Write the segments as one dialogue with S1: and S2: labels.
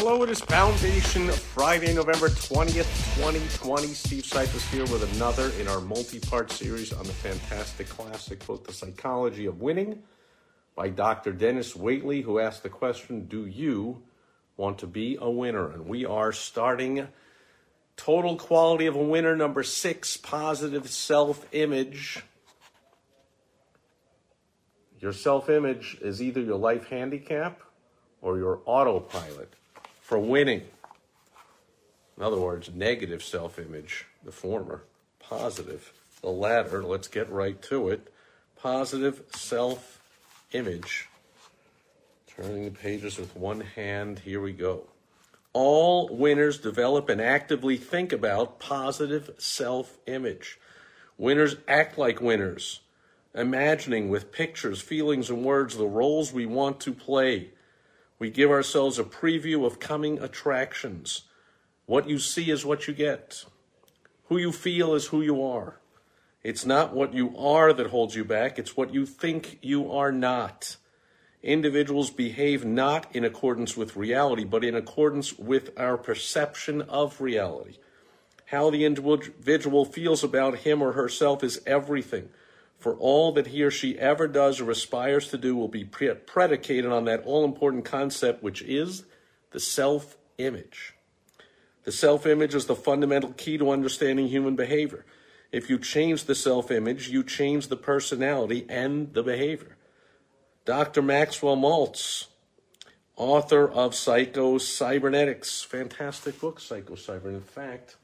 S1: Hello, it is Foundation Friday, November 20th, 2020. Steve Sipress here with another in our multi part series on the fantastic classic book, The Psychology of Winning, by Dr. Dennis Waitley, who asked the question Do you want to be a winner? And we are starting Total Quality of a Winner, number six, Positive Self Image. Your self image is either your life handicap or your autopilot for winning. In other words, negative self image, the former, positive, the latter. Let's get right to it. Positive self image. Turning the pages with one hand, here we go. All winners develop and actively think about positive self image. Winners act like winners, imagining with pictures, feelings, and words the roles we want to play we give ourselves a preview of coming attractions. What you see is what you get. Who you feel is who you are. It's not what you are that holds you back, it's what you think you are not. Individuals behave not in accordance with reality, but in accordance with our perception of reality. How the individual feels about him or herself is everything for all that he or she ever does or aspires to do will be predicated on that all important concept, which is the self image. The self image is the fundamental key to understanding human behavior. If you change the self image, you change the personality and the behavior. Dr. Maxwell Maltz, author of Psycho Cybernetics, fantastic book, Psycho Cyber. In fact,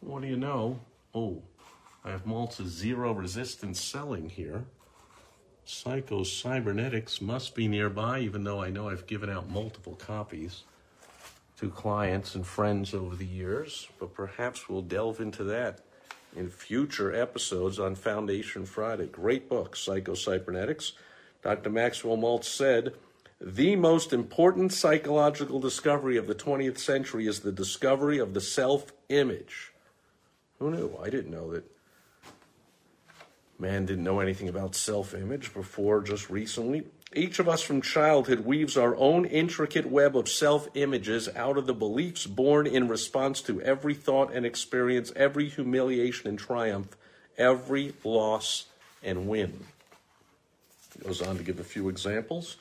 S1: what do you know? Oh, I have Maltz's zero resistance selling here. Psycho Cybernetics must be nearby, even though I know I've given out multiple copies to clients and friends over the years. But perhaps we'll delve into that in future episodes on Foundation Friday. Great book, Psycho Cybernetics. Dr. Maxwell Maltz said, the most important psychological discovery of the 20th century is the discovery of the self image. Who knew? I didn't know that Man didn't know anything about self image before just recently. Each of us from childhood weaves our own intricate web of self images out of the beliefs born in response to every thought and experience, every humiliation and triumph, every loss and win. He goes on to give a few examples,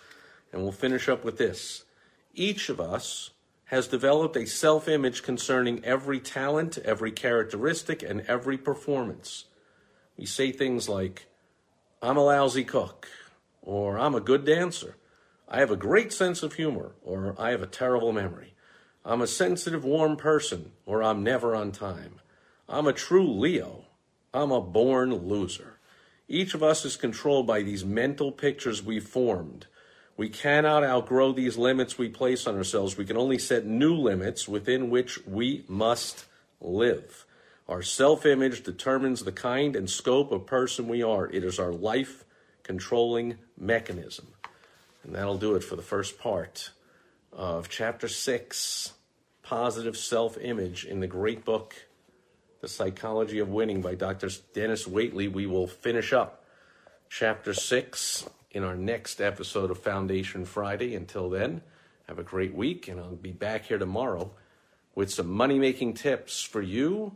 S1: and we'll finish up with this. Each of us has developed a self image concerning every talent, every characteristic, and every performance. We say things like, I'm a lousy cook, or I'm a good dancer. I have a great sense of humor, or I have a terrible memory. I'm a sensitive, warm person, or I'm never on time. I'm a true Leo. I'm a born loser. Each of us is controlled by these mental pictures we formed. We cannot outgrow these limits we place on ourselves. We can only set new limits within which we must live. Our self image determines the kind and scope of person we are. It is our life controlling mechanism. And that'll do it for the first part of chapter six Positive Self Image in the great book, The Psychology of Winning by Dr. Dennis Waitley. We will finish up chapter six in our next episode of Foundation Friday. Until then, have a great week, and I'll be back here tomorrow with some money making tips for you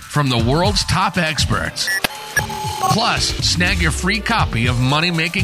S2: from the world's top experts. Plus, snag your free copy of Money Making